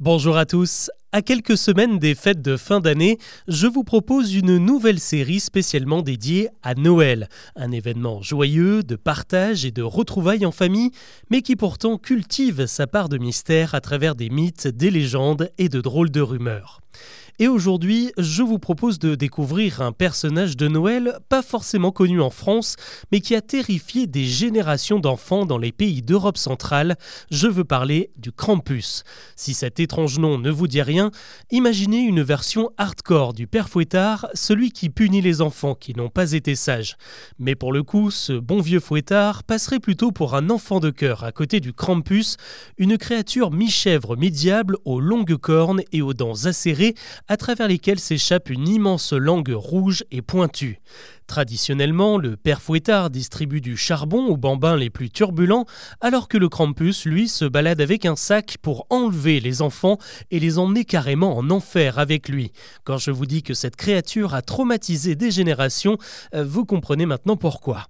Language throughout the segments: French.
Bonjour à tous. À quelques semaines des fêtes de fin d'année, je vous propose une nouvelle série spécialement dédiée à Noël, un événement joyeux, de partage et de retrouvailles en famille, mais qui pourtant cultive sa part de mystère à travers des mythes, des légendes et de drôles de rumeurs. Et aujourd'hui, je vous propose de découvrir un personnage de Noël pas forcément connu en France, mais qui a terrifié des générations d'enfants dans les pays d'Europe centrale. Je veux parler du Krampus. Si cet étrange nom ne vous dit rien, imaginez une version hardcore du Père Fouettard, celui qui punit les enfants qui n'ont pas été sages. Mais pour le coup, ce bon vieux Fouettard passerait plutôt pour un enfant de cœur à côté du Krampus, une créature mi-chèvre, mi-diable, aux longues cornes et aux dents acérées, à travers lesquels s'échappe une immense langue rouge et pointue. Traditionnellement, le père Fouettard distribue du charbon aux bambins les plus turbulents, alors que le Krampus, lui, se balade avec un sac pour enlever les enfants et les emmener carrément en enfer avec lui. Quand je vous dis que cette créature a traumatisé des générations, euh, vous comprenez maintenant pourquoi.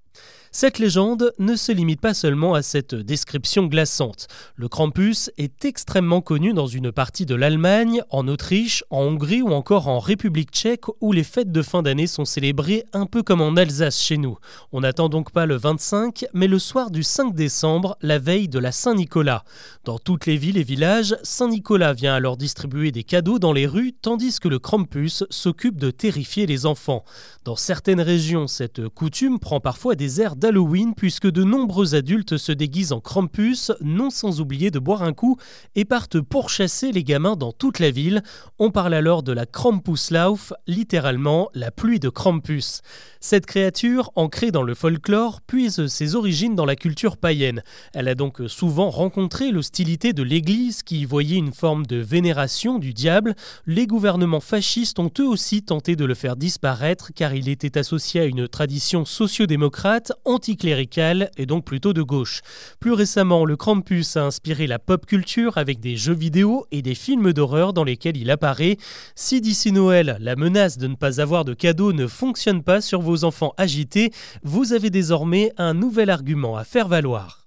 Cette légende ne se limite pas seulement à cette description glaçante. Le Krampus est extrêmement connu dans une partie de l'Allemagne, en Autriche, en Hongrie ou encore en République tchèque où les fêtes de fin d'année sont célébrées un peu comme en Alsace chez nous. On n'attend donc pas le 25, mais le soir du 5 décembre, la veille de la Saint-Nicolas. Dans toutes les villes et villages, Saint-Nicolas vient alors distribuer des cadeaux dans les rues, tandis que le Krampus s'occupe de terrifier les enfants. Dans certaines régions, cette coutume prend parfois des airs Halloween puisque de nombreux adultes se déguisent en Krampus, non sans oublier de boire un coup, et partent pourchasser les gamins dans toute la ville. On parle alors de la Krampuslauf, littéralement la pluie de Krampus. Cette créature, ancrée dans le folklore, puise ses origines dans la culture païenne. Elle a donc souvent rencontré l'hostilité de l'Église qui y voyait une forme de vénération du diable. Les gouvernements fascistes ont eux aussi tenté de le faire disparaître car il était associé à une tradition sociodémocrate anticlérical et donc plutôt de gauche. Plus récemment, le Krampus a inspiré la pop culture avec des jeux vidéo et des films d'horreur dans lesquels il apparaît. Si d'ici Noël, la menace de ne pas avoir de cadeaux ne fonctionne pas sur vos enfants agités, vous avez désormais un nouvel argument à faire valoir.